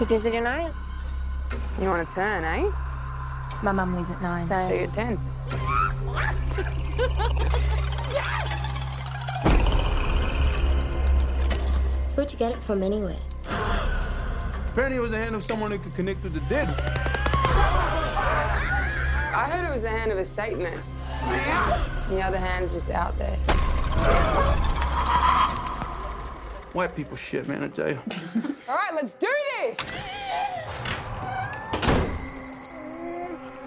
You busy tonight? You want to turn, eh? My mum leaves at nine. So you at 10. Where'd you get it from anyway? Apparently, it was the hand of someone that could connect with the dead. I heard it was the hand of a Satanist. The other hand's just out there. White people shit, man, I tell you. All right, let's do this!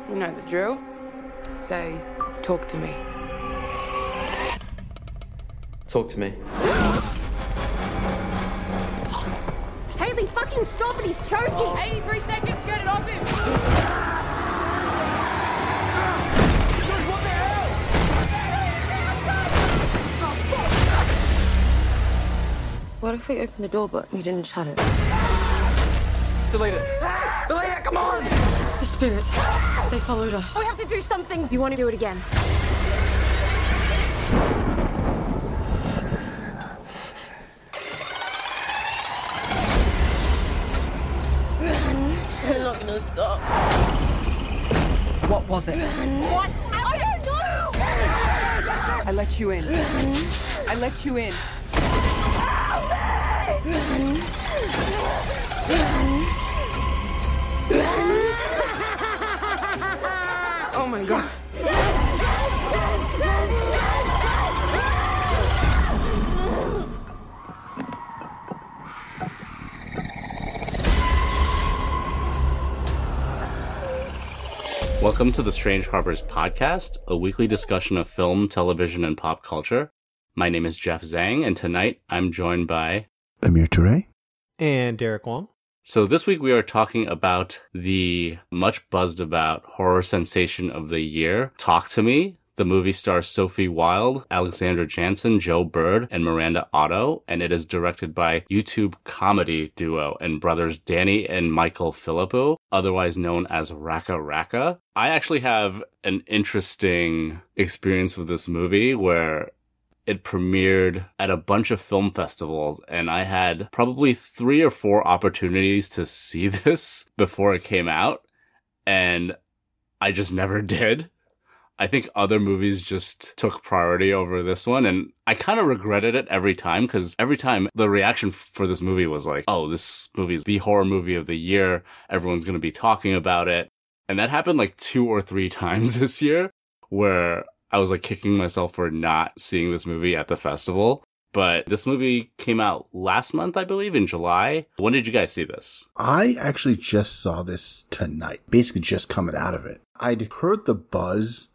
You know the drill. Say, talk to me. Talk to me. Haley, fucking stop it! He's choking! 83 seconds, get it off him! What if we opened the door but we didn't shut it? Delete it. Delete it, come on! The spirits. They followed us. We have to do something. You want to do it again? They're not gonna stop. What was it? What? I don't know! I let you in. I let you in. Oh my god. Welcome to the Strange Harbors podcast, a weekly discussion of film, television, and pop culture. My name is Jeff Zhang, and tonight I'm joined by. Amir Touré. And Derek Wong. So this week we are talking about the much buzzed about horror sensation of the year, Talk to Me. The movie stars Sophie Wilde, Alexandra Jensen, Joe Bird, and Miranda Otto, and it is directed by YouTube comedy duo and brothers Danny and Michael Philippou, otherwise known as RackaRacka. I actually have an interesting experience with this movie where it premiered at a bunch of film festivals and I had probably three or four opportunities to see this before it came out and I just never did. I think other movies just took priority over this one and I kind of regretted it every time because every time the reaction for this movie was like, oh, this movie is the horror movie of the year. Everyone's going to be talking about it. And that happened like two or three times this year where I was like kicking myself for not seeing this movie at the festival. But this movie came out last month, I believe, in July. When did you guys see this? I actually just saw this tonight, basically just coming out of it. I'd heard the buzz,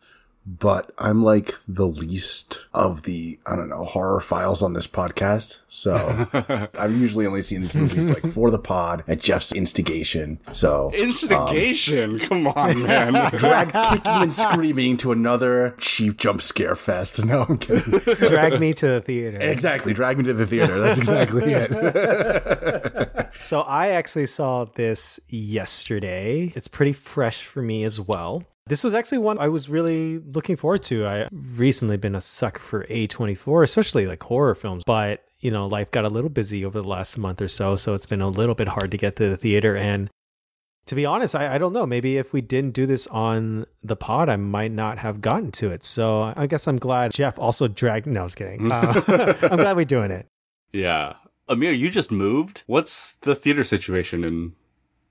but I'm like the least of the, I don't know, horror files on this podcast. So I've usually only seen these movies like for the pod at Jeff's instigation. So um, Instigation? Come on, man. drag kicking and screaming to another cheap jump scare fest. No, I'm kidding. Drag me to the theater. exactly. Drag me to the theater. That's exactly it. So I actually saw this yesterday. It's pretty fresh for me as well. This was actually one I was really looking forward to. I recently been a sucker for A24, especially like horror films, but you know, life got a little busy over the last month or so, so it's been a little bit hard to get to the theater and to be honest, I, I don't know. Maybe if we didn't do this on the pod, I might not have gotten to it. So I guess I'm glad Jeff also dragged. No, I was kidding. Uh, I'm glad we're doing it. yeah. Amir, you just moved. What's the theater situation in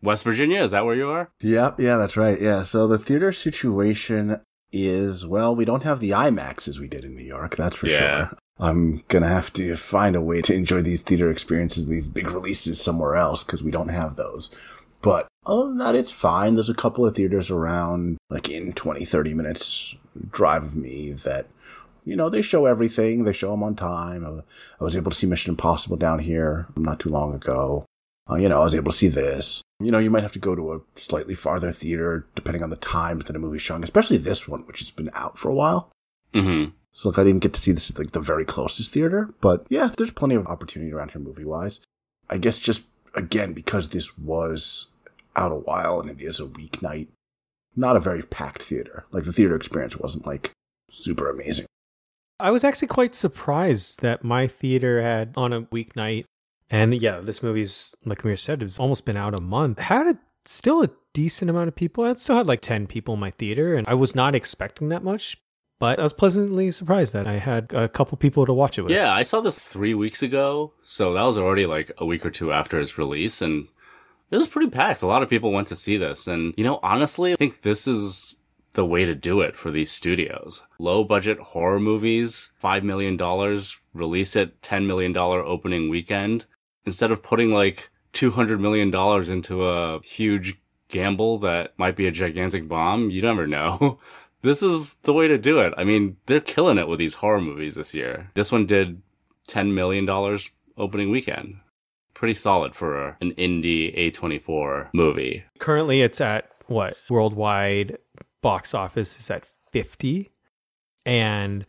West Virginia? Is that where you are? Yep, yeah, that's right. Yeah, so the theater situation is well, we don't have the IMAX as we did in New York, that's for Yeah. sure. I'm gonna have to find a way to enjoy these theater experiences, these big releases somewhere else because we don't have those. But other than that, it's fine. There's a couple of theaters around, like in 20, 30 minutes drive of me that, you know, they show everything. They show them on time. I, I was able to see Mission Impossible down here not too long ago. Uh, you know, I was able to see this. You know, you might have to go to a slightly farther theater depending on the times that a movie's showing, especially this one, which has been out for a while. Mm-hmm. So like I didn't get to see this at like the very closest theater, but yeah, there's plenty of opportunity around here movie wise. I guess just again because this was out a while and it is a weeknight, not a very packed theater. Like the theater experience wasn't like super amazing. I was actually quite surprised that my theater had on a weeknight And yeah, this movie's like Amir said, it's almost been out a month. Had a still a decent amount of people. I still had like ten people in my theater, and I was not expecting that much. But I was pleasantly surprised that I had a couple people to watch it with. Yeah, I saw this three weeks ago, so that was already like a week or two after its release, and it was pretty packed. A lot of people went to see this, and you know, honestly, I think this is the way to do it for these studios. Low budget horror movies, $5 million, release it $10 million opening weekend. Instead of putting like $200 million into a huge gamble that might be a gigantic bomb, you never know. this is the way to do it. I mean, they're killing it with these horror movies this year. This one did $10 million opening weekend. Pretty solid for an indie A24 movie. Currently, it's at what worldwide box office is at 50 and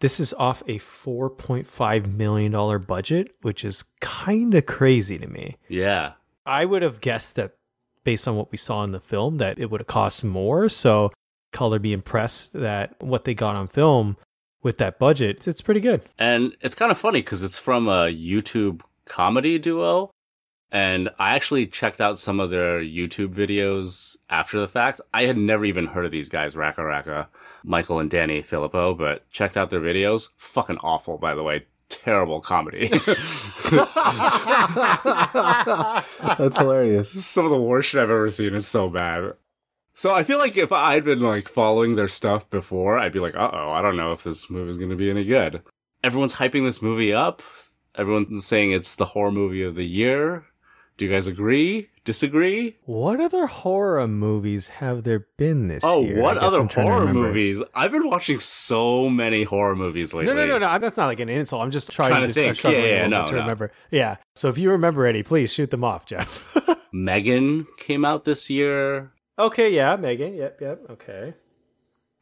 this is off a 4.5 million dollar budget which is kind of crazy to me Yeah. i would have guessed that based on what we saw in the film that it would have cost more so color be impressed that what they got on film with that budget it's pretty good And it's kind of funny because it's from a YouTube comedy duo. And I actually checked out some of their YouTube videos after the fact. I had never even heard of these guys, RackaRacka, Michael and Danny Philippou, but checked out their videos. Fucking awful, by the way. Terrible comedy. That's hilarious. some of the worst shit I've ever seen. It's so bad. So I feel like if I'd been like following their stuff before, I'd be like, uh oh, I don't know if this movie's gonna be any good. Everyone's hyping this movie up. Everyone's saying it's the horror movie of the year. Do you guys agree? Disagree? what other horror movies have there been this Oh, year what other I'm horror movies? I've been watching so many horror movies lately. No, no, no, no. That's not like an insult. I'm just trying, Trying to, to just, I'm think. Yeah, yeah, no, to no. remember. Yeah. So if you remember any, please shoot them off, Jeff. Megan came out this year. okay. Yeah. Megan. Yep. Yep. Okay.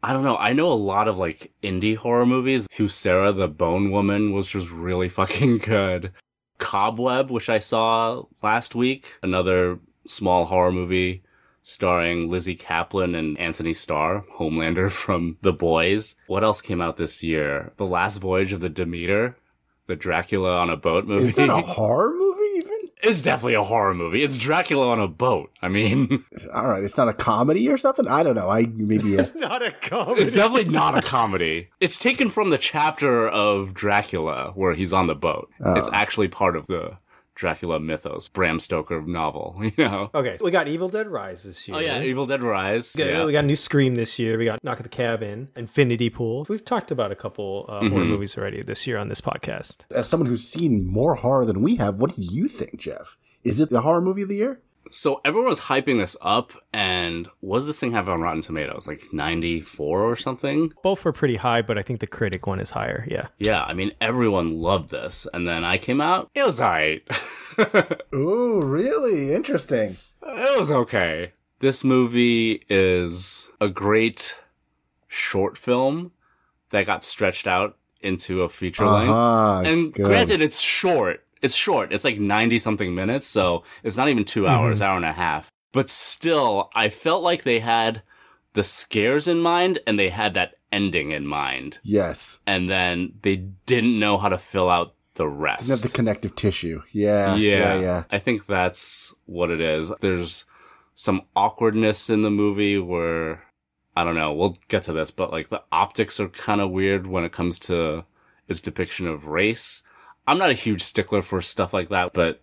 I don't know. I know a lot of like indie horror movies. Huesera the Bone Woman was just really fucking good. Cobweb, which I saw last week, another small horror movie starring Lizzy Caplan and Anthony Starr, Homelander from The Boys. What else came out this year? The Last Voyage of the Demeter, the Dracula on a boat movie. Is that a horror movie? It's definitely a horror movie. It's Dracula on a boat. I mean, All right, it's not a comedy or something. I don't know. I maybe a, Not a comedy. It's definitely not a comedy. It's taken from the chapter of Dracula where he's on the boat. It's oh. actually part of the Dracula mythos, Bram Stoker novel, you know? Okay. So we got Evil Dead Rise this year. Oh yeah, Evil Dead Rise. Yeah, Yeah. We got a new Scream this year. We got Knock at the Cabin, Infinity Pool. We've talked about a couple uh, horror Mm-hmm. movies already this year on this podcast. as someone who's seen more horror than we have, what do you think, Jeff? Is it the horror movie of the year? So everyone was hyping this up, and what does this thing have on Rotten Tomatoes? Like 94 or something? Both were pretty high, but I think the critic one is higher. Yeah. Yeah, I mean, everyone loved this. And then I came out, it was alright. Ooh, really interesting. It was okay. This movie is a great short film that got stretched out into a feature length. Uh-huh, And good. granted, it's short. It's short. It's like 90 something minutes. So it's not even two hours, mm-hmm. hour and a half. But still, I felt like they had the scares in mind and they had that ending in mind. yes, And then they didn't know how to fill out the rest. doesn't have the connective tissue. Yeah, Yeah, yeah, yeah. I think that's what it is. There's some awkwardness in the movie where I don't know. We'll get to this, but like the optics are kind of weird when it comes to its depiction of race. I'm not a huge stickler for stuff like that, but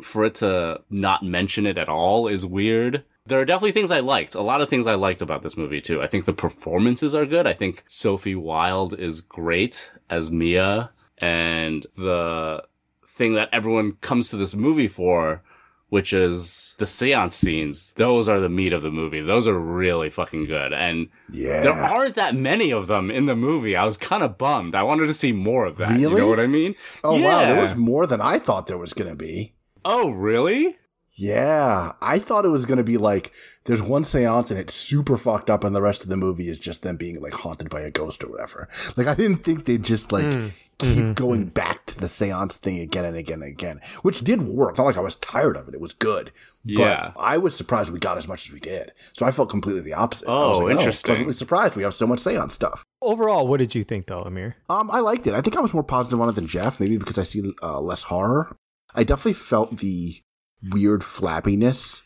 for it to not mention it at all is weird. There are definitely things I liked. A lot of things I liked about this movie too. I think the performances are good. I think Sophie Wilde is great as Mia and the thing that everyone comes to this movie for, which is the seance scenes. Those are the meat of the movie. Those are really fucking good. And Yeah. there aren't that many of them in the movie. I was kind of bummed. I wanted to see more of that. You know what I mean? Oh wow, there was more than I thought there was gonna be. Oh, really? Yeah, I thought it was going to be like there's one seance and it's super fucked up, and the rest of the movie is just them being like haunted by a ghost or whatever. Like I didn't think they'd just like Hmm. Keep Mm-hmm. going back to the seance thing again and again and again, which did work. It's not like I was tired of it; it was good. Yeah. but I was surprised we got as much as we did. So I felt completely the opposite. I was Oh, like, interesting. pleasantly surprised we have so much seance stuff. Overall, what did you think though, Amir? Um, I liked it. I think I was more positive on it than Jeff, maybe because I see uh, less horror. I definitely felt the weird flappiness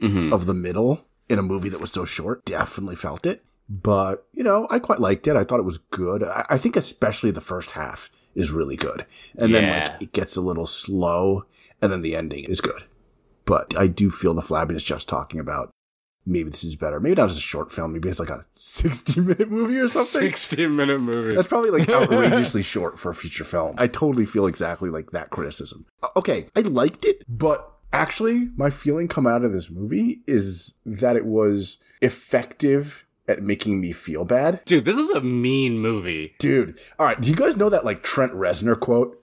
Mhm. of the middle in a movie that was so short. Definitely felt it. But, you know, I quite liked it. I thought it was good. I, I think especially the first half is really good. And then like it gets a little slow and then the ending is good. But I do feel the flabbiness Jeff's talking about. Maybe this is better. Maybe not as a short film. Maybe it's like a 60 minute movie or something. 60 minute movie. That's probably like outrageously short for a feature film. I totally feel exactly like that criticism. Uh, Okay, I liked it, but actually, my feeling coming out of this movie is that it was effective at making me feel bad. Dude, this is a mean movie. Dude, all right, do you guys know that like Trent Reznor quote?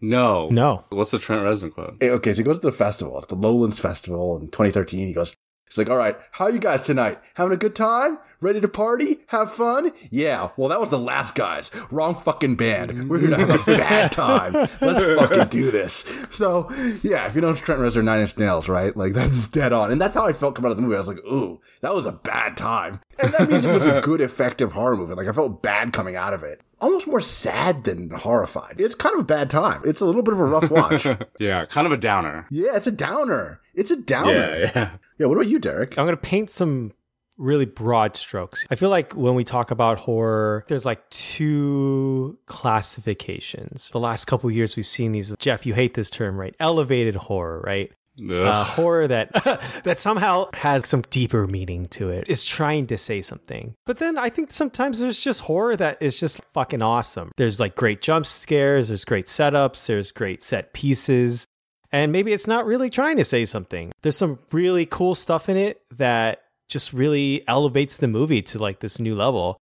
No. No. What's the Trent Reznor quote? Eh, Okay, so he goes to the festival. It's the Lowlands Festival in 2013. He goes, He's like, all right, how you guys tonight? Having a good time? Ready to party? Have fun? Yeah, well, that was the last guys. Wrong fucking band. We're gonna have a bad time. Let's fucking do this. So, yeah, if you know Trent Reznor, Nine Inch Nails, right? Like, that's dead on. And that's how I felt coming out of the movie. I was like, ooh, that was a bad time. And that means it was a good, effective horror movie. Like, I felt bad coming out of it. Almost more sad than horrified. It's kind of a bad time. It's a little bit of a rough watch. Yeah, kind of a downer. Yeah, it's a downer. It's a downer. Yeah, yeah. Yeah, what about you, Derek? I'm going to paint some really broad strokes. I feel like when we talk about horror, there's like two classifications. The last couple years we've seen these Jeff, you hate this term, right? Elevated horror, right? Uh, horror that that somehow has some deeper meaning to it. Is trying to say something. But then I think sometimes there's just horror that is just fucking awesome. There's like great jump scares, there's great setups, there's great set pieces. And maybe it's not really trying to say something. There's some really cool stuff in it that just really elevates the movie to like this new level.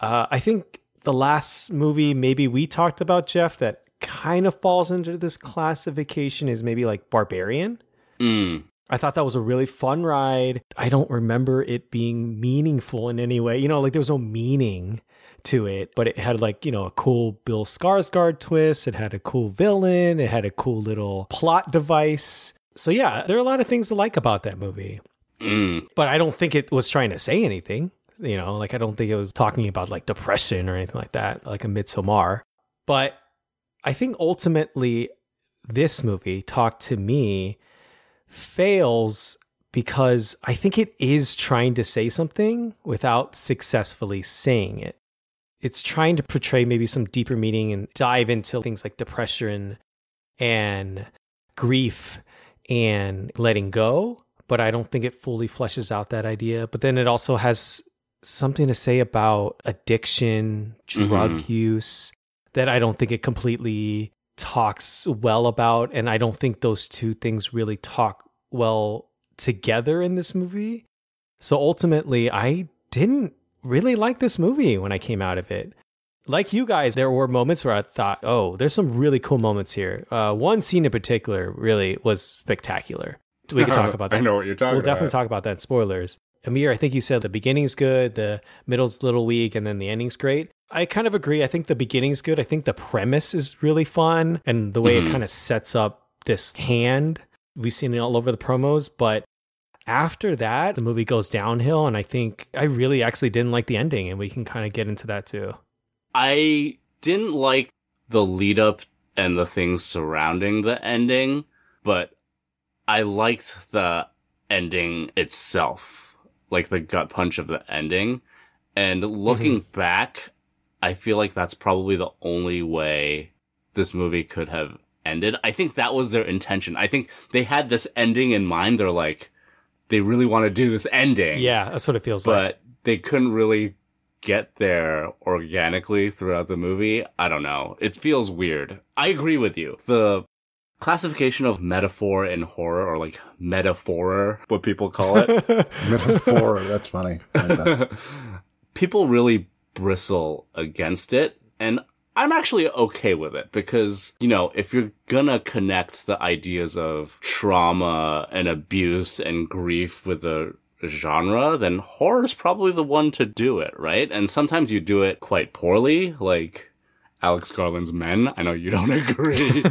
Uh, I think the last movie maybe we talked about, Jeff, that kind of falls into this classification is maybe like Barbarian. Mm. I thought that was a really fun ride. I don't remember it being meaningful in any way. You know, like there was no meaning to it, but it had like, you know, a cool Bill Skarsgård twist. It had a cool villain. It had a cool little plot device. So yeah, there are a lot of things to like about that movie. Mm. But I don't think it was trying to say anything. You know, like I don't think it was talking about like depression or anything like that, like a Midsommar. But I think ultimately this movie, talked to Me, fails because I think it is trying to say something without successfully saying it. It's trying to portray maybe some deeper meaning and dive into things like depression and grief and letting go, but I don't think it fully fleshes out that idea. But then it also has something to say about addiction, drug mm-hmm. use that I don't think it completely talks well about. And I don't think those two things really talk well together in this movie. So ultimately, I didn't really like this movie when I came out of it. Like you guys, there were moments where I thought, oh, there's some really cool moments here. Uh, one scene in particular really was spectacular. We could talk about that. I know what you're talking about. We'll about. definitely talk about that spoilers. Amir, I think you said the beginning's good, the middle's a little weak, and then the ending's great. I kind of agree. I think the beginning's good. I think the premise is really fun and the way Mhm. it kind of sets up this hand. We've seen it all over the promos, but after that, the movie goes downhill. And I think I really actually didn't like the ending, and we can kind of get into that too. I didn't like the lead up and the things surrounding the ending, but I liked the ending itself, like the gut punch of the ending. And mm-hmm. looking back, I feel like that's probably the only way this movie could have ended. I think that was their intention. I think they had this ending in mind. They're like, they really want to do this ending Yeah, that's what it feels like. but they couldn't really get there organically throughout the movie. I don't know. It feels weird. I agree with you. The classification of metaphor in horror or like metaphorer, what people call it. Metaphor. That's funny. Like that. people really bristle against it and I'm actually okay with it because, you know, if you're gonna connect the ideas of trauma and abuse and grief with a genre, then horror is probably the one to do it, right? And sometimes you do it quite poorly, like Alex Garland's Men. I know you don't agree,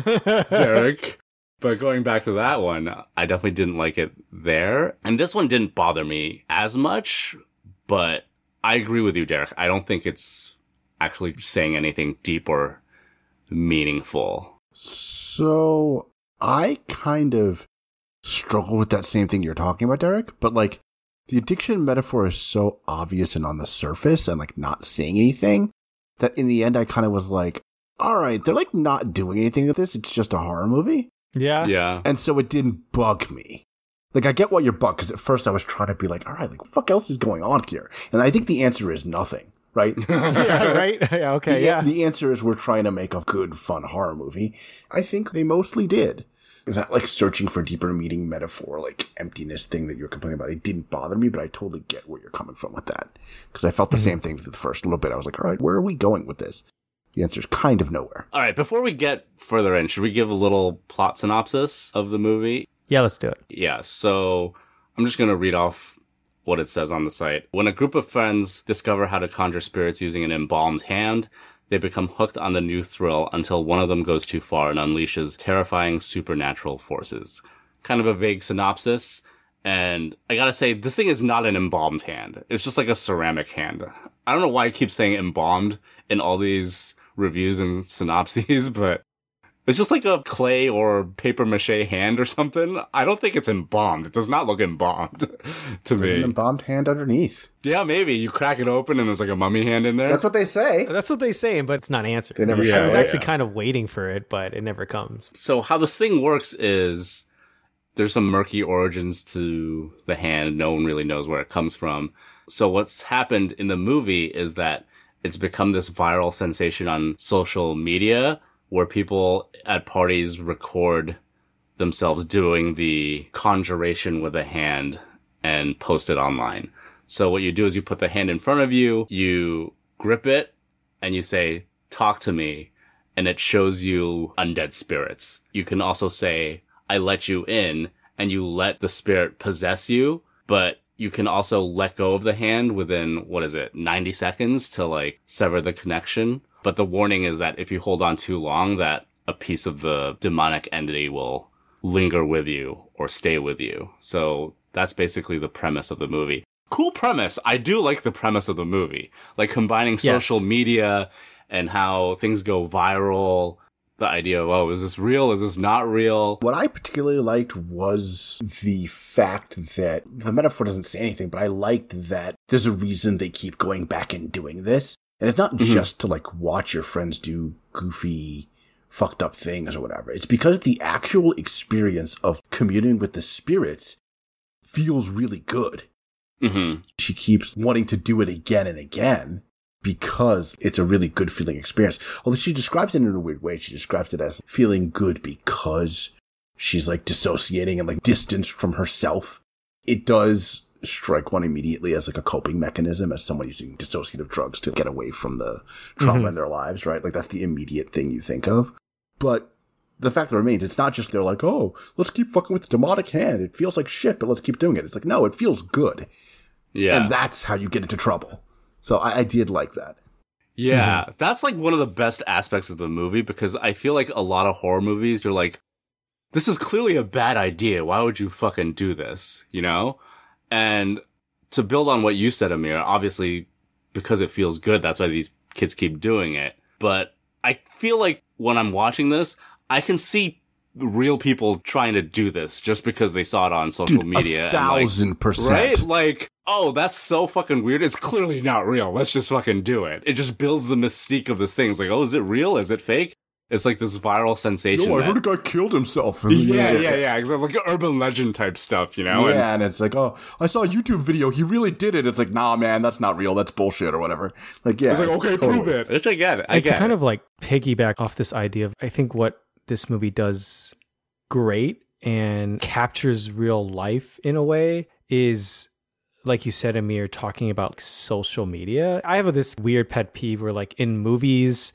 Derek. But going back to that one, I definitely didn't like it there. And this one didn't bother me as much, but I agree with you, Derek. I don't think it's actually saying anything deep or meaningful. So I kind of struggle with that same thing you're talking about, Derek, but like the addiction metaphor is so obvious and on the surface and like not saying anything that in the end I kind of was like, all right, they're like not doing anything with this. It's just a horror movie. Yeah. Yeah. And so it didn't bug me. Like I get what you're bugged because at first I was trying to be like, all right, like what the fuck else is going on here? And I think the answer is nothing, right? yeah, right? Yeah, okay, the, yeah. The answer is we're trying to make a good, fun horror movie. I think they mostly did. Is that like searching for deeper meaning metaphor, like emptiness thing that you're complaining about, it didn't bother me, but I totally get where you're coming from with that. Because I felt the mm-hmm. same thing through the first little bit. I was like, all right, where are we going with this? The answer is kind of nowhere. All right, before we get further in, should we give a little plot synopsis of the movie? Yeah, let's do it. Yeah, so I'm just going to read off what it says on the site. When a group of friends discover how to conjure spirits using an embalmed hand, they become hooked on the new thrill until one of them goes too far and unleashes terrifying supernatural forces. Kind of a vague synopsis. And I gotta say, this thing is not an embalmed hand. It's just like a ceramic hand. I don't know why I keep saying embalmed in all these reviews and synopses, but it's just like a clay or paper mache hand or something. I don't think it's embalmed. It does not look embalmed to There's an me. embalmed hand underneath. Yeah, maybe you crack it open and there's like a mummy hand in there. That's what they say. That's what they say, but it's not answered. They never Yeah, I was show it. actually kind of waiting for it, but it never comes. so how this thing works is there's some murky origins to the hand. No one really knows where it comes from. So what's happened in the movie is that it's become this viral sensation on social media where people at parties record themselves doing the conjuration with a hand and post it online. So what you do is you put the hand in front of you, you grip it, and you say, talk to me. And it shows you undead spirits. You can also say, I let you in and you let the spirit possess you, but you can also let go of the hand within, what is it, 90 seconds to like sever the connection. But the warning is that if you hold on too long, that a piece of the demonic entity will linger with you or stay with you. So that's basically the premise of the movie. Cool premise. I do like the premise of the movie. Like combining social media and how things go viral. The idea of, oh, is this real? Is this not real? What I particularly liked was the fact that the metaphor doesn't say anything, but I liked that there's a reason they keep going back and doing this. And it's not just to like watch your friends do goofy, fucked up things or whatever. It's because the actual experience of communing with the spirits feels really good. hmm She keeps wanting to do it again and again because it's a really good feeling experience. Although she describes it in a weird way. She describes it as feeling good because she's like dissociating and like distanced from herself. It does strike one immediately as like a coping mechanism as someone using dissociative drugs to get away from the trauma mm-hmm. in their lives, right? Like that's the immediate thing you think of. But the fact that remains, it's not just they're like, oh, let's keep fucking with the demonic hand. It feels like shit, but let's keep doing it. It's like, no, it feels good. Yeah. And that's how you get into trouble. So I, I did like that. Yeah, mm-hmm. that's like one of the best aspects of the movie because I feel like a lot of horror movies, you're like, this is clearly a bad idea. Why would you fucking do this? You know? And to build on what you said, Amir, obviously because it feels good, that's why these kids keep doing it. But I feel like when I'm watching this, I can see real people trying to do this just because they saw it on social Dude, media. a and, like, thousand percent. Right? Like, oh, that's so fucking weird. It's clearly not real. Let's just fucking do it. It just builds the mystique of this thing. It's like, oh, is it real? Is it fake? It's like this viral sensation. Yo, I that- heard a guy killed himself. yeah, yeah, yeah. Exactly. Like urban legend type stuff, you know? Yeah, and it's like, oh, I saw a YouTube video. He really did it. It's like, nah, man, that's not real. That's bullshit or whatever. Like, yeah, it's like, okay, prove it. Which I get it. I it's get kind it. of like piggyback off this idea of I think what this movie does great and captures real life in a way is like you said Amir talking about social media. I have this weird pet peeve where like in movies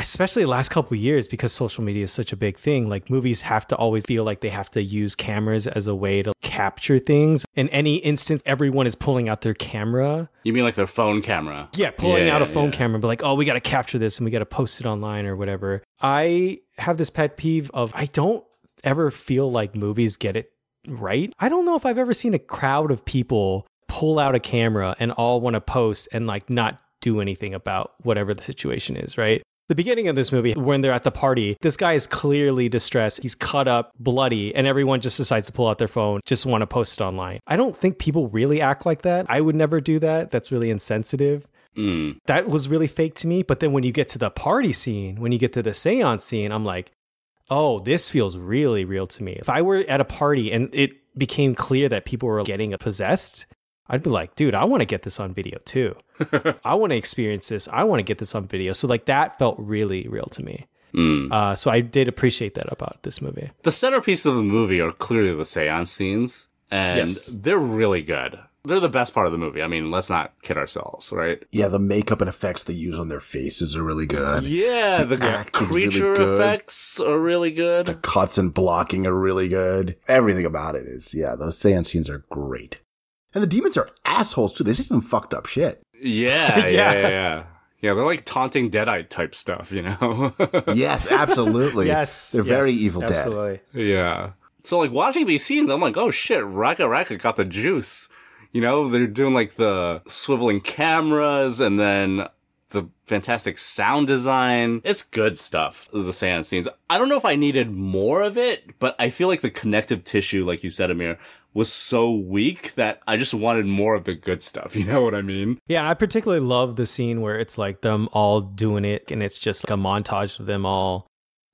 especially the last couple of years because social media is such a big thing like movies have to always feel like they have to use cameras as a way to capture things in any instance everyone is pulling out their camera You mean like their phone camera? yeah, pulling Yeah, out a phone yeah. camera, but like, oh, we got to capture this and we got to post it online or whatever. I have this pet peeve of I don't ever feel like movies get it right. I don't know if I've ever seen a crowd of people pull out a camera and all want to post and like not do anything about whatever the situation is, right? The beginning of this movie, when they're at the party, this guy is clearly distressed. He's cut up, bloody, and everyone just decides to pull out their phone, just want to post it online. I don't think people really act like that. I would never do that. That's really insensitive. Mm. That was really fake to me. But then when you get to the party scene, when you get to the seance scene, I'm like, oh, this feels really real to me. If I were at a party and it became clear that people were getting possessed, I'd be like, dude, I want to get this on video too. I want to experience this. I want to get this on video. So like that felt really real to me. Mm. Uh, so I did appreciate that about this movie. The centerpiece of the movie are clearly the seance scenes, and Yes. they're really good. They're the best part of the movie. I mean, let's not kid ourselves, right? Yeah, the makeup and effects they use on their faces are really good. Yeah, the acting's really creature good. effects are really good. The cuts and blocking are really good. Everything about it is, yeah, those seance scenes are great. And the demons are assholes too. They say some fucked up shit. Yeah, yeah, Yeah. yeah, yeah. Yeah, they're like taunting Deadite type stuff, you know? Yes, absolutely. Yes. They're very yes, evil dead. Absolutely. yeah. So like watching these scenes, I'm like, oh shit, RackaRacka got the juice. You know, they're doing like the swiveling cameras and then the fantastic sound design. It's good stuff, the seance scenes. I don't know if I needed more of it, but I feel like the connective tissue, like you said, Amir, was so weak that I just wanted more of the good stuff. You know what I mean? Yeah, I particularly love the scene where it's like them all doing it and it's just like a montage of them all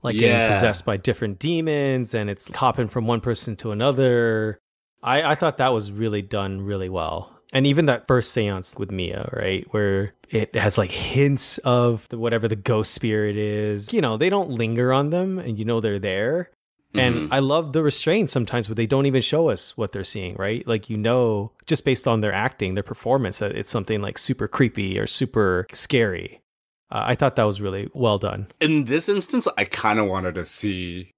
like Yeah. getting possessed by different demons and it's hopping from one person to another. I, I thought that was really done really well. And even that first seance with Mia, right? Where it has like hints of the, whatever the ghost spirit is. You know, they don't linger on them and you know they're there. And Mhm. I love the restraint sometimes where they don't even show us what they're seeing, right? Like, you know, just based on their acting, their performance, that it's something like super creepy or super scary. Uh, I thought that was really well done. in this instance, I kind of wanted to see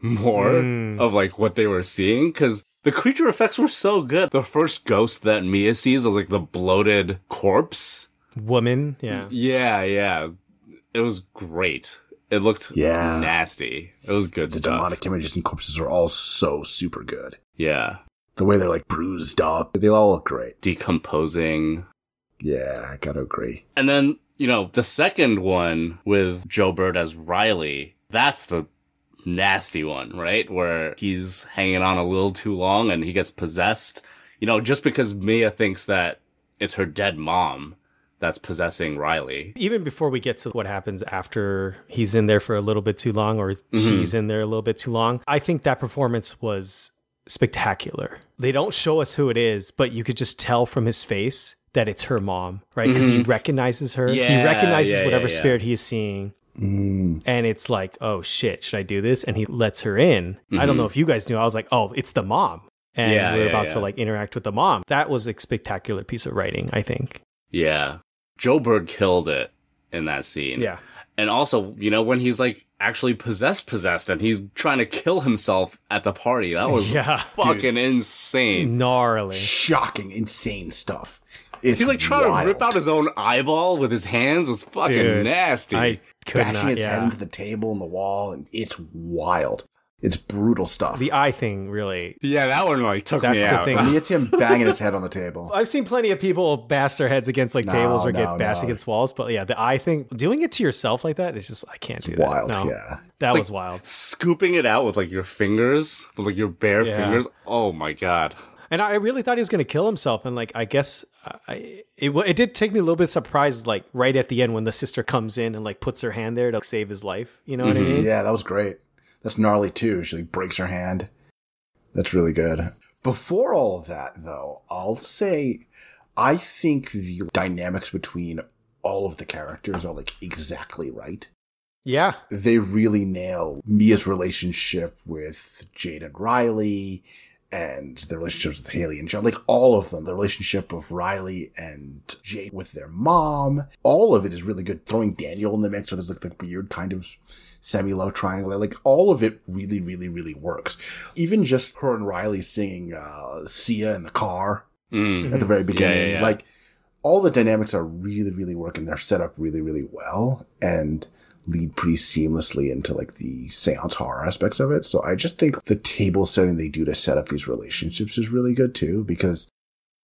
more Mm. of like what they were seeing because the creature effects were so good. The first ghost that Mia sees is like the bloated corpse. Woman, yeah. Yeah, yeah. It was great. It looked Yeah. nasty. It was good The stuff. demonic images and corpses are all so super good. Yeah. The way they're like bruised up, they all look great. Decomposing. Yeah, I gotta agree. And then, you know, the second one with Joe Bird as Riley, that's the nasty one, right? Where he's hanging on a little too long and he gets possessed. You know, just because Mia thinks that it's her dead mom that's possessing Riley. Even before we get to what happens after he's in there for a little bit too long or she's in there a little bit too long, I think that performance was spectacular. They don't show us who it is, but you could just tell from his face that it's her mom, right? Because he recognizes her. he recognizes yeah, whatever yeah, yeah. spirit he is seeing. Mm. And it's like, oh shit, should I do this? And he lets her in. I don't know if you guys knew. I was like, oh, it's the mom. And Mm-hmm. Yeah, we're yeah, about yeah. to like interact with the mom. That was a spectacular piece of writing, I think. Yeah. Joe Bird killed it in that scene. Yeah. And also, you know, when he's like actually possessed, possessed, and he's trying to kill himself at the party, that was Yeah. fucking insane. Gnarly. Shocking, insane stuff. It's He's like trying wild. to rip out his own eyeball with his hands. It's fucking Dude, nasty. I could bashing not. his head into the table and the wall, and it's wild. It's brutal stuff. The eye thing really. yeah, that one like took That's me the out. thing. I mean, it's him banging his head on the table. I've seen plenty of people bash their heads against like No, tables or no, get bashed no. against walls, but yeah, the eye thing, doing it to yourself like that is just I can't do that. Wild, No, yeah. that It's was like- wild. Scooping it out with like your fingers, with like your bare Yeah. fingers. Oh my god. And I really thought he was going to kill himself, and like I guess uh, I, it it did take me a little bit surprised, like right at the end when the sister comes in and like puts her hand there to save his life. You know what I mm-hmm. mean? Yeah, that was great. That's gnarly too. She like breaks her hand. That's really good. Before all of that, though, I'll say I think the dynamics between all of the characters are like exactly right. Yeah, They really nail Mia's relationship with Jade and Riley and the relationships with Haley and John, like all of them, the relationship of Riley and Jade with their mom, all of it is really good. Throwing Daniel in the mix, so there's like the weird kind of semi-low triangle, like all of it really, really, really works. Even just her and Riley singing, uh, Sia in the car Mm. at the very Yeah, beginning, yeah, yeah. like all the dynamics are really, really working. They're set up really, really well and lead pretty seamlessly into like the seance horror aspects of it. So I just think the table setting they do to set up these relationships is really good too, because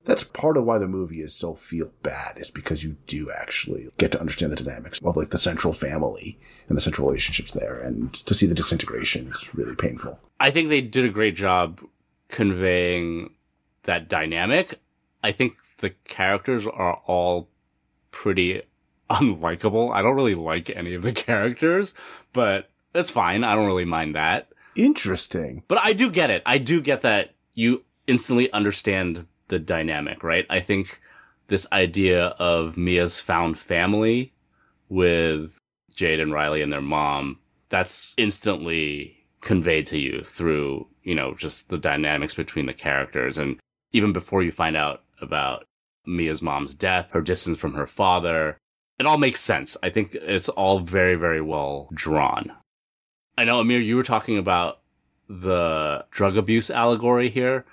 That's part of why the movie is so feel bad is because you do actually get to understand the dynamics of like the central family and the central relationships there. And to see the disintegration is really painful. I think they did a great job conveying that dynamic. I think the characters are all pretty unlikable. I don't really like any of the characters, but that's fine. I don't really mind that. Interesting. But I do get it. I do get that you instantly understand the dynamic, right? I think this idea of Mia's found family with Jade and Riley and their mom, that's instantly conveyed to you through, you know, just the dynamics between the characters. And even before you find out about Mia's mom's death, her distance from her father, it all makes sense. I think it's all very, very well drawn. I know, Amir, you were talking about the drug abuse allegory here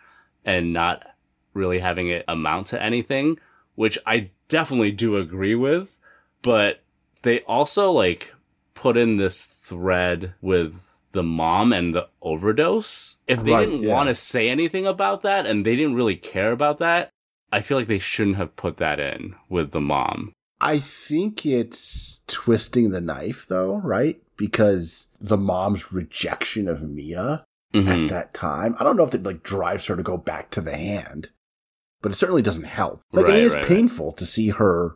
and not really having it amount to anything, which I definitely do agree with. But they also like put in this thread with the mom and the overdose. If they Right, didn't yeah. want to say anything about that and they didn't really care about that, I feel like they shouldn't have put that in with the mom. I think it's twisting the knife though, right? Because the mom's rejection of Mia Mhm. at that time, I don't know if it like drives her to go back to the hand, but it certainly doesn't help. Like Right, it is right, right. painful to see her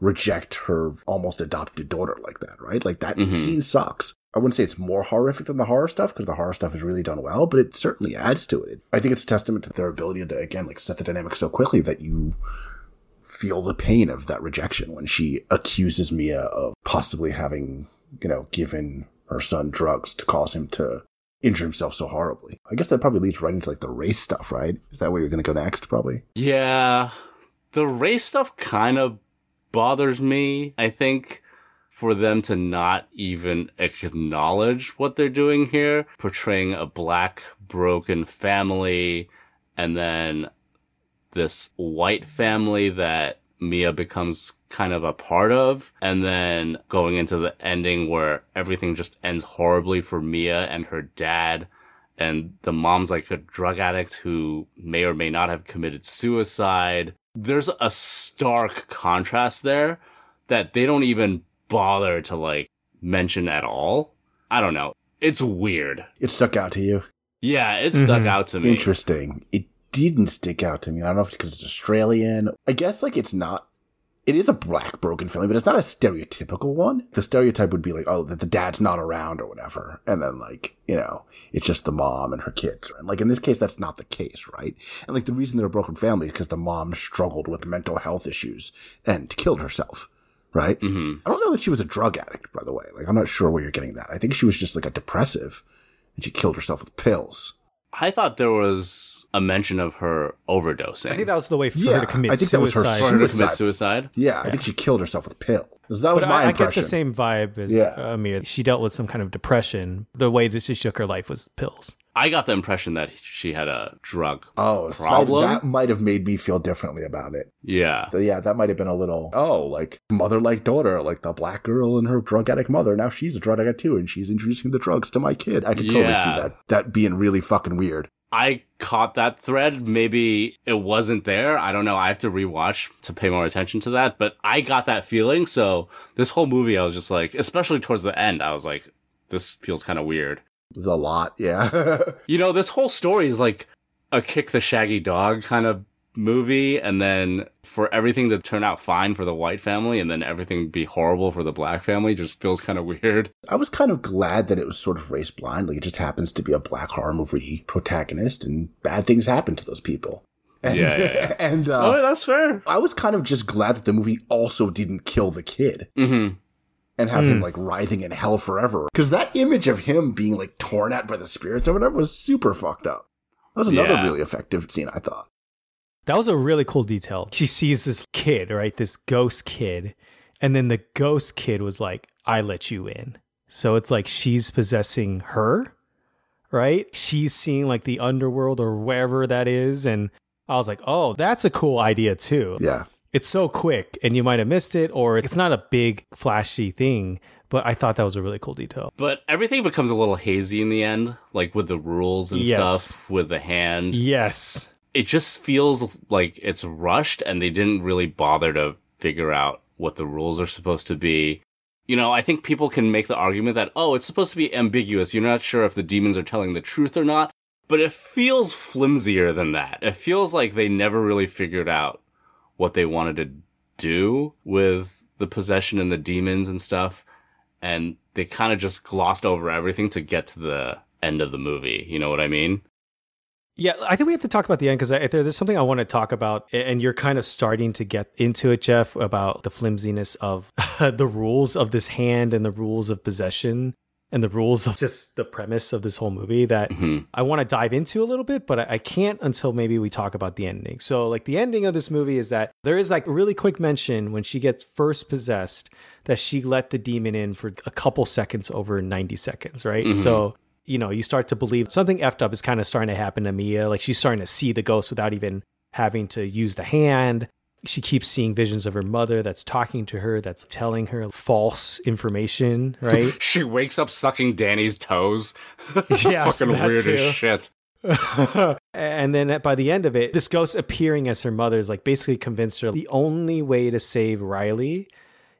reject her almost adopted daughter like that, right? Like that Mhm. scene sucks. I wouldn't say it's more horrific than the horror stuff because the horror stuff is really done well, but it certainly adds to it. I think it's a testament to their ability to again like set the dynamic so quickly that you feel the pain of that rejection when she accuses Mia of possibly having, you know, given her son drugs to cause him to injure himself so horribly. I guess that probably leads right into like the race stuff, right? Is that where you're going to go next, probably? Yeah, the race stuff kind of bothers me. I think for them to not even acknowledge what they're doing here, portraying a black broken family and then this white family that Mia becomes kind of a part of, and then going into the ending where everything just ends horribly for Mia and her dad and the mom's like a drug addict who may or may not have committed suicide. There's a stark contrast there that they don't even bother to like mention at all. I don't know. It's weird. It stuck out to you. Yeah, it stuck Mhm. out to me. Interesting. It didn't stick out to me. I don't know if it's because it's Australian. I guess like it's not. It is a black broken family, but it's not a stereotypical one. The stereotype would be like, oh, that the dad's not around or whatever, and then like you know, it's just the mom and her kids. And like in this case, that's not the case, right? And like the reason they're a broken family is because the mom struggled with mental health issues and killed herself. Right? Mm-hmm. I don't know that she was a drug addict, by the way. Like, I'm not sure where you're getting that. I think she was just like a depressive, and she killed herself with pills. I thought there was a mention of her overdosing. I think that was the way for Yeah, her to commit I think that was her suicide. for her to commit suicide. suicide. Yeah, I think she killed herself with pills. That was but my I, I get the same vibe as Yeah. Amir. She dealt with some kind of depression. The way that she took her life was pills. I got the impression that she had a drug Oh, so problem. that might have made me feel differently about it. yeah. So, yeah, that might have been a little, oh, like mother like daughter, like the black girl and her drug addict mother. Now she's a drug addict too, and she's introducing the drugs to my kid. I could totally Yeah. see that that being really fucking weird. I caught that thread. Maybe it wasn't there. I don't know. I have to rewatch to pay more attention to that, but I got that feeling. So this whole movie, I was just like, especially towards the end, I was like, this feels kind of weird. There's a lot, yeah. You know, this whole story is like a kick the shaggy dog kind of movie. And then for everything to turn out fine for the white family and then everything be horrible for the black family just feels kind of weird. I was kind of glad that it was sort of race blind. Like it just happens to be a black horror movie protagonist, and bad things happen to those people. And, Yeah, yeah, yeah. and uh, oh, that's fair. I was kind of just glad that the movie also didn't kill the kid hmm and have him hmm. like writhing in hell forever. Because that image of him being like torn at by the spirits or whatever was super fucked up. That was another Yeah. really effective scene, I thought. That was a really cool detail. She sees this kid, right? This ghost kid. And then the ghost kid was like, I let you in. So it's like she's possessing her, right? She's seeing like the underworld or wherever that is. And I was like, oh, that's a cool idea too. Yeah. It's so quick and you might have missed it, or it's not a big, flashy thing. But I thought that was a really cool detail. But everything becomes a little hazy in the end, like with the rules and Yes. stuff, with the hand. Yes. it just feels like it's rushed and they didn't really bother to figure out what the rules are supposed to be. You know, I think people can make the argument that, oh, it's supposed to be ambiguous. You're not sure if the demons are telling the truth or not, but it feels flimsier than that. It feels like they never really figured out what they wanted to do with the possession and the demons and stuff. And they kind of just glossed over everything to get to the end of the movie. You know what I mean? Yeah, I think we have to talk about the end because there's something I want to talk about, and you're kind of starting to get into it, Jeff, about the flimsiness of the rules of this hand and the rules of possession and the rules of just the premise of this whole movie that Mhm. I want to dive into a little bit, but I I can't until maybe we talk about the ending. So, like, the ending of this movie is that there is like a really quick mention when she gets first possessed that she let the demon in for a couple seconds over 90 seconds, right? Mhm. So, you know, you start to believe something effed up is kind of starting to happen to Mia. Like, she's starting to see the ghost without even having to use the hand. She keeps seeing visions of her mother that's talking to her, that's telling her false information, right? She wakes up sucking Danny's toes. Yes, Fucking weird too. as shit. and then at- by the end of it, this ghost appearing as her mother is like basically convinced her the only way to save Riley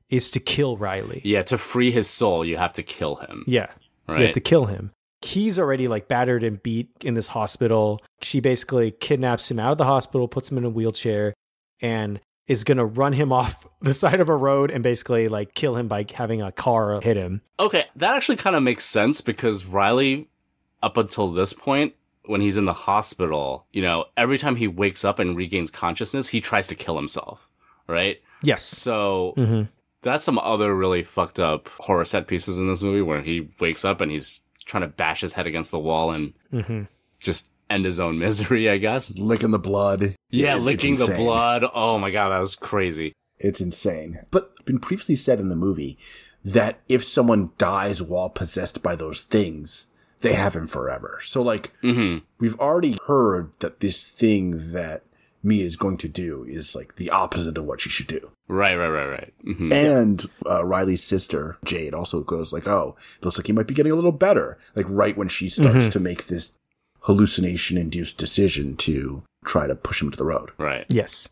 is to kill Riley. Yeah, to free his soul, you have to kill him. Yeah. Right. You have to kill him. He's already like battered and beat in this hospital. She basically kidnaps him out of the hospital, puts him in a wheelchair, and is gonna run him off the side of a road and basically like kill him by having a car hit him. Okay, that actually kind of makes sense because Riley, up until this point, when he's in the hospital, you know, every time he wakes up and regains consciousness, he tries to kill himself, right? Yes. So hmm that's some other really fucked up horror set pieces in this movie where he wakes up and he's trying to bash his head against the wall and hmm just end his own misery, I guess. Licking the blood. Yeah, It's- it's licking the blood. Oh my god, that was crazy. It's insane. But been previously said in the movie that if someone dies while possessed by those things, they have him forever. So like hmm we've already heard that this thing that Mia is going to do is like the opposite of what she should do. Right, right, right, right. hmm And uh, Riley's sister Jade also goes like, "Oh, looks like he might be getting a little better." Like right when she starts to make this hallucination-induced decision to try to push him to the road. Right. Yes.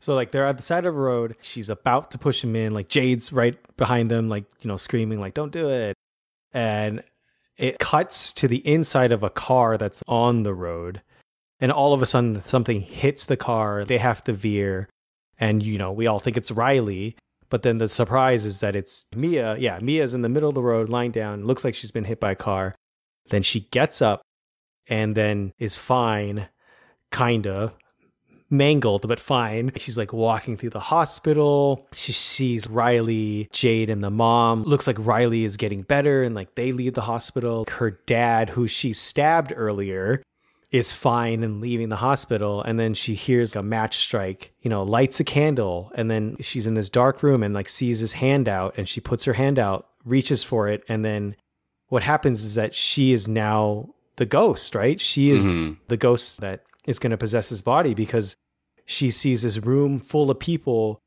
So like they're at the side of a road. She's about to push him in. Like Jade's right behind them, like you know, screaming like "Don't do it!" And it cuts to the inside of a car that's on the road, and all of a sudden something hits the car. They have to veer, and you know we all think it's Riley. But then the surprise is that it's Mia. Yeah, Mia's in the middle of the road, lying down. Looks like she's been hit by a car. Then she gets up, and then is fine, kinda mangled but fine. She's like walking through the hospital. She sees Riley, Jade, and the mom. Looks like Riley is getting better and like they leave the hospital. Her dad, who she stabbed earlier, is fine and leaving the hospital. And then she hears a match strike, you know, lights a candle. And then she's in this dark room and like sees his hand out and she puts her hand out, reaches for it. And then what happens is that she is now the ghost, right? She is Mhm. the ghost that is going to possess his body because she sees this room full of people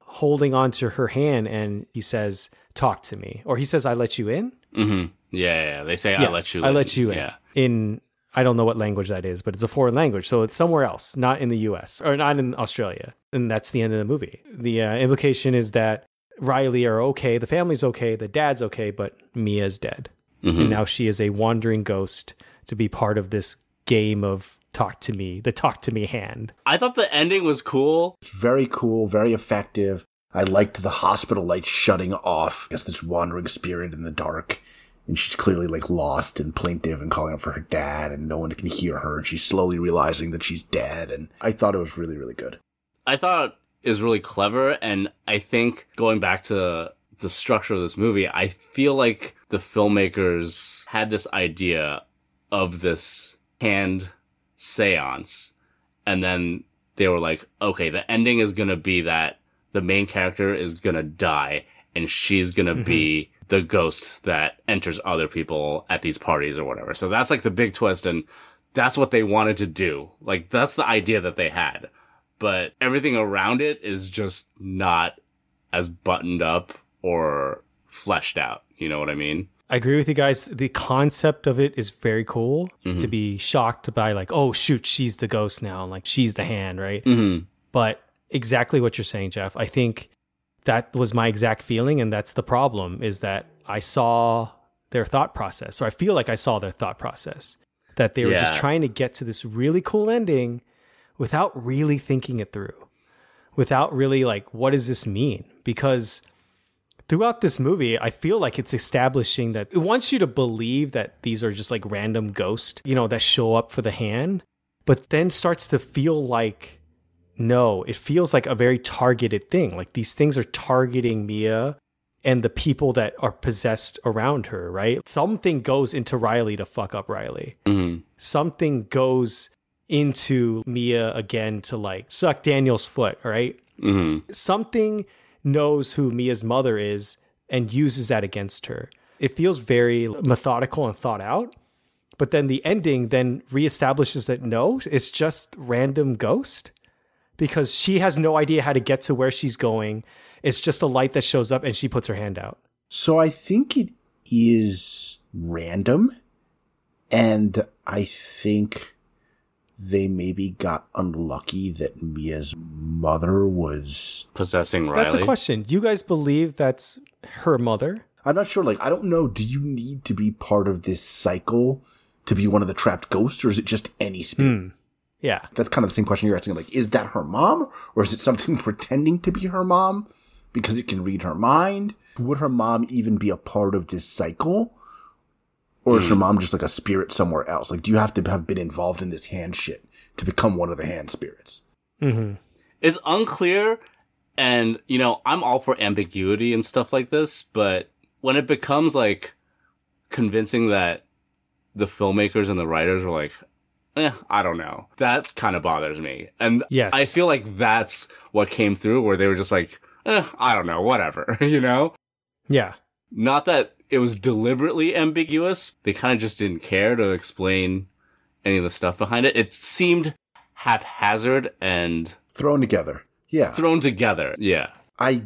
holding onto her hand and he says talk to me or he says i let you in hmm Yeah, yeah. They say I Yeah, let you. i in." let you in Yeah. in i don't know what language that is but it's a foreign language so it's somewhere else not in the us or not in australia and that's the end of the movie the uh, implication is that riley are okay the family's okay the dad's okay but mia's dead Mhm. and now she is a wandering ghost to be part of this game of talk to me the talk to me hand I thought the ending was cool. Very cool, very effective. I liked the hospital lights shutting off as this wandering spirit in the dark. And she's clearly like lost and plaintive and calling out for her dad, and no one can hear her. And she's slowly realizing that she's dead. And I thought it was really, really good. I thought it was really clever, and I think going back to the structure of this movie, I feel like the filmmakers had this idea of this hand seance, and then they were like, okay, the ending is gonna be that the main character is gonna die, and she's gonna be mm-hmm. the ghost that enters other people at these parties or whatever. So that's like the big twist, and that's what they wanted to do. Like, that's the idea that they had but everything around it is just not as buttoned up or fleshed out. You know what I mean? I agree with you guys. The concept of it is very cool to be shocked by like, oh shoot, she's the ghost now, like she's the hand, right? Mm-hmm. But exactly what you're saying, Jeff. I think that was my exact feeling, and that's the problem is that I saw their thought process, or I feel like I saw their thought process that they were just trying to get to this really cool ending without really thinking it through, without really like, what does this mean? Because throughout this movie, I feel like it's establishing that it wants you to believe that these are just like random ghosts, you know, that show up for the hand, but then starts to feel like no, it feels like a very targeted thing. Like these things are targeting Mia and the people that are possessed around her, right? Something goes into Riley to fuck up Riley. Mm-hmm. Something goes into Mia again to like suck Daniel's foot, right? Mm-hmm. something knows who Mia's mother is and uses that against her. It feels very methodical and thought out. But then the ending then reestablishes that no, it's just random ghost because she has no idea how to get to where she's going. It's just a light that shows up and she puts her hand out. So I think it is random, and I think they maybe got unlucky that Mia's mother was. Possessing Riley. That's a question. Do you guys believe that's her mother? I'm not sure. Like, I don't know. Do you need to be part of this cycle to be one of the trapped ghosts, or is it just any spirit? Hmm. Yeah. That's kind of the same question you're asking. Like, is that her mom, or is it something pretending to be her mom because it can read her mind? Would her mom even be a part of this cycle? Or is your mom just like a spirit somewhere else? Like, do you have to have been involved in this hand shit to become one of the hand spirits? hmm It's unclear, and you know, I'm all for ambiguity and stuff like this, but when it becomes like convincing that the filmmakers and the writers are like, eh, I don't know, that kind of bothers me. And Yes. I feel like that's what came through, where they were just like, eh, I don't know, whatever, you know? Yeah. Not that it was deliberately ambiguous. They kind of just didn't care to explain any of the stuff behind it. It seemed haphazard and Thrown together. Yeah. thrown together. Yeah. I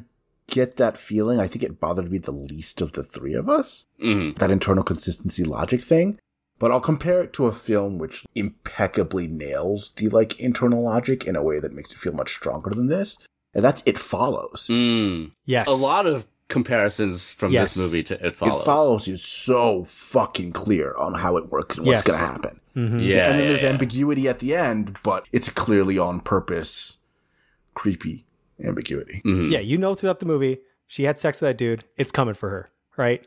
get that feeling. I think it bothered me the least of the three of us. hmm that internal consistency logic thing. But I'll compare it to a film which impeccably nails the like internal logic in a way that makes it feel much stronger than this. And that's It Follows. Mm. Yes. A lot of comparisons from Yes. this movie to It Follows. It Follows is so fucking clear on how it works and what's Yes. going to happen. Mhm. Yeah. and then yeah, there's yeah. ambiguity at the end, but it's clearly on purpose, creepy ambiguity. Mhm. Yeah, you know throughout the movie, she had sex with that dude. It's coming for her, right?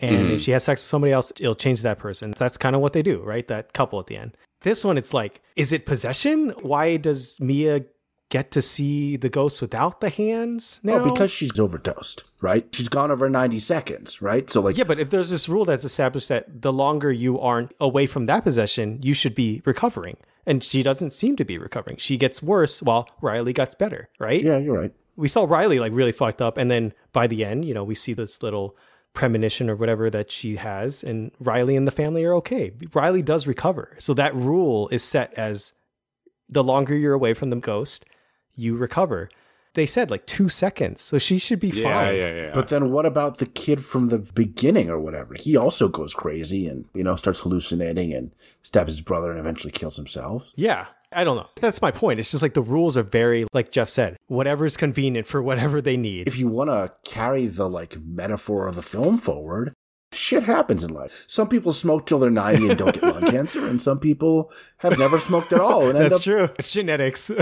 And Mhm. if she has sex with somebody else, it'll change that person. That's kind of what they do, right? That couple at the end. This one, it's like, is it possession? Why does Mia get to see the ghost without the hands oh, now? Oh, because she's overdosed, right? She's gone over 90 seconds, right? So, like, yeah, but if there's this rule that's established that the longer you aren't away from that possession, you should be recovering. And she doesn't seem to be recovering. She gets worse while Riley gets better, right? yeah, you're right. we saw Riley like really fucked up, and then by the end, you know, we see this little premonition or whatever that she has, and Riley and the family are okay. Riley does recover, so that rule is set as the longer you're away from the ghost, you recover. They said like two seconds, so she should be Yeah, fine. yeah, yeah. But then what about the kid from the beginning or whatever? He also goes crazy and, you know, starts hallucinating and stabs his brother and eventually kills himself. Yeah, I don't know. That's my point. It's just like the rules are very, like Jeff said, whatever's convenient for whatever they need. If you want to carry the, like, metaphor of the film forward, shit happens in life. Some people smoke till they're 90 and don't get lung cancer, and some people have never smoked at all. And end That's up- true. It's genetics.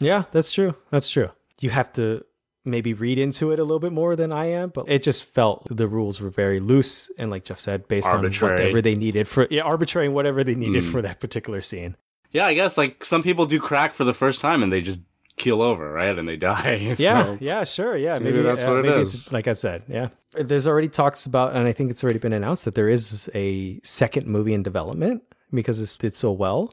yeah, that's true. That's true. You have to maybe read into it a little bit more than I am, but it just felt the rules were very loose and, like Jeff said, based Arbitrary. on whatever they needed for yeah, arbitrary and whatever they needed Mm. for that particular scene. yeah, I guess like some people do crack for the first time and they just keel over, right? And they die. Yeah, So- yeah, sure, yeah. maybe Maybe, that's uh, what it is. Like I said, yeah. There's already talks about, and I think it's already been announced that there is a second movie in development because it's did so well.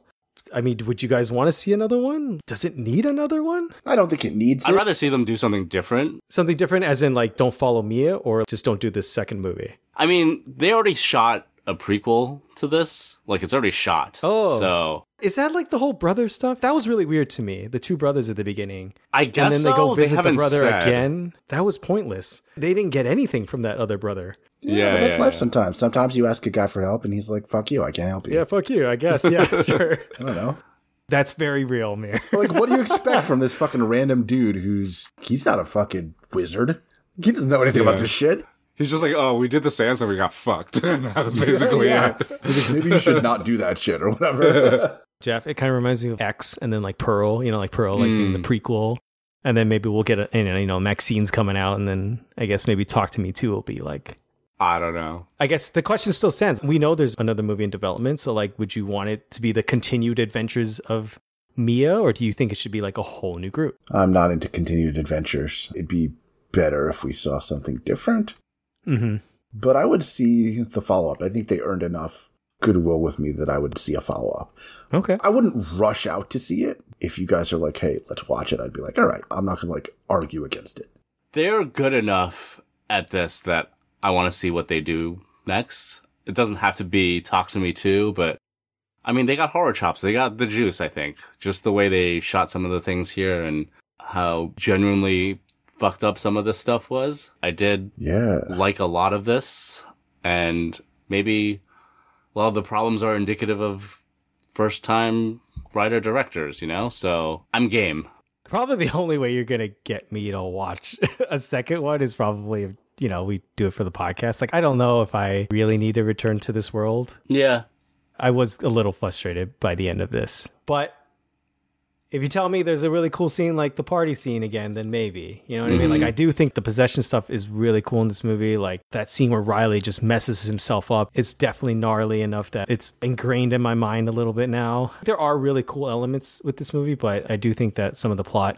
I mean, would you guys want to see another one? Does it need another one? I don't think it needs I'd it. rather see them do something different. Something different, as in like don't follow Mia, or just don't do this second movie. I mean, they already shot a prequel to this. Like it's already shot. Oh. so Is that like the whole brother stuff? That was really weird to me. The two brothers at the beginning. I guess and then they go visit the brother said. again. That was pointless. They didn't get anything from that other brother. Yeah, but that's yeah, life yeah. sometimes. Sometimes you ask a guy for help and he's like, fuck you, I can't help you. Yeah, fuck you, I guess. Yeah, sure. I don't know. That's very real, man. Like, what do you expect from this fucking random dude who's, he's not a fucking wizard. He doesn't know anything about this shit. He's just like, oh, we did the seance and we got fucked. and that was basically yeah. it. Like, Maybe you should not do that shit or whatever. Jeff, it kind of reminds me of X and then like Pearl, you know, like Pearl, like being the hmm. prequel. And then maybe we'll get a, and, you know, Maxine's coming out. And then I guess maybe Talk to Me Too will be like, I don't know. I guess the question still stands. We know there's another movie in development. So, like, would you want it to be the continued adventures of Mia, or do you think it should be like a whole new group? I'm not into continued adventures. It'd be better if we saw something different. Mm-hmm. But I would see the follow up. I think they earned enough goodwill with me that I would see a follow up. Okay. I wouldn't rush out to see it. If you guys are like, hey, let's watch it, I'd be like, all right, I'm not going to like argue against it. They're good enough at this that I want to see what they do next. It doesn't have to be Talk to Me Too, but I mean, they got horror chops. They got the juice, I think. Just the way they shot some of the things here and how genuinely fucked up some of this stuff was. I did Yeah. like a lot of this, and maybe a lot of the problems are indicative of first time writer directors, you know? So I'm game. Probably the only way you're going to get me to watch a second one is probably, you know, we do it for the podcast. Like, I don't know if I really need to return to this world. Yeah. I was a little frustrated by the end of this. But if you tell me there's a really cool scene like the party scene again, then maybe. You know what I mean? Like mm-hmm. I do think the possession stuff is really cool in this movie. Like that scene where Riley just messes himself up. It's definitely gnarly enough that it's ingrained in my mind a little bit now. There are really cool elements with this movie, but I do think that some of the plot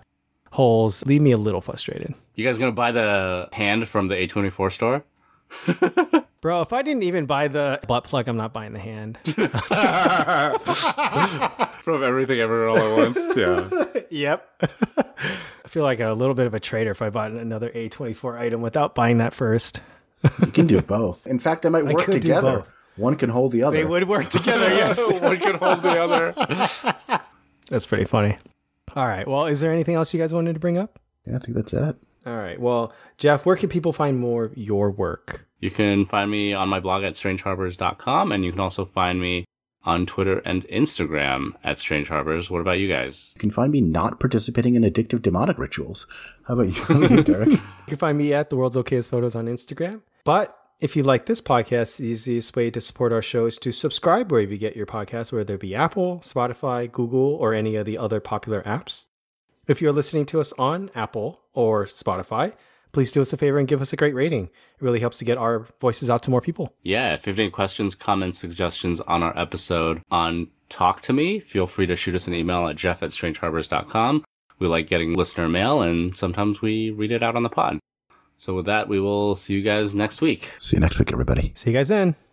holes leave me a little frustrated. You guys gonna buy the hand from the A24 store? Bro, if I didn't even buy the butt plug, I'm not buying the hand. From everything everywhere all at once. Yeah. Yep. I feel like a little bit of a traitor if I bought another A24 item without buying that first. You can do both. In fact, they might I work could do together. both. One can hold the other. They would work together, yes. One can hold the other. That's pretty funny. All right. Well, is there anything else you guys wanted to bring up? Yeah, I think that's it. All right. Well, Jeff, where can people find more of your work? You can find me on my blog at strangeharbors.com and you can also find me on Twitter and Instagram at Strange Harbors. What about you guys? You can find me not participating in addictive demonic rituals. How about you, Derek? You can find me at the world's okayest photos on Instagram. But if you like this podcast, the easiest way to support our show is to subscribe wherever you get your podcasts, whether it be Apple, Spotify, Google, or any of the other popular apps. If you're listening to us on Apple or Spotify, please do us a favor and give us a great rating. It really helps to get our voices out to more people. Yeah, if you have any questions, comments, suggestions on our episode on Talk to Me, feel free to shoot us an email at jeff at strangeharbors.com. We like getting listener mail and sometimes we read it out on the pod. So with that, we will see you guys next week. See you next week, everybody. See you guys then.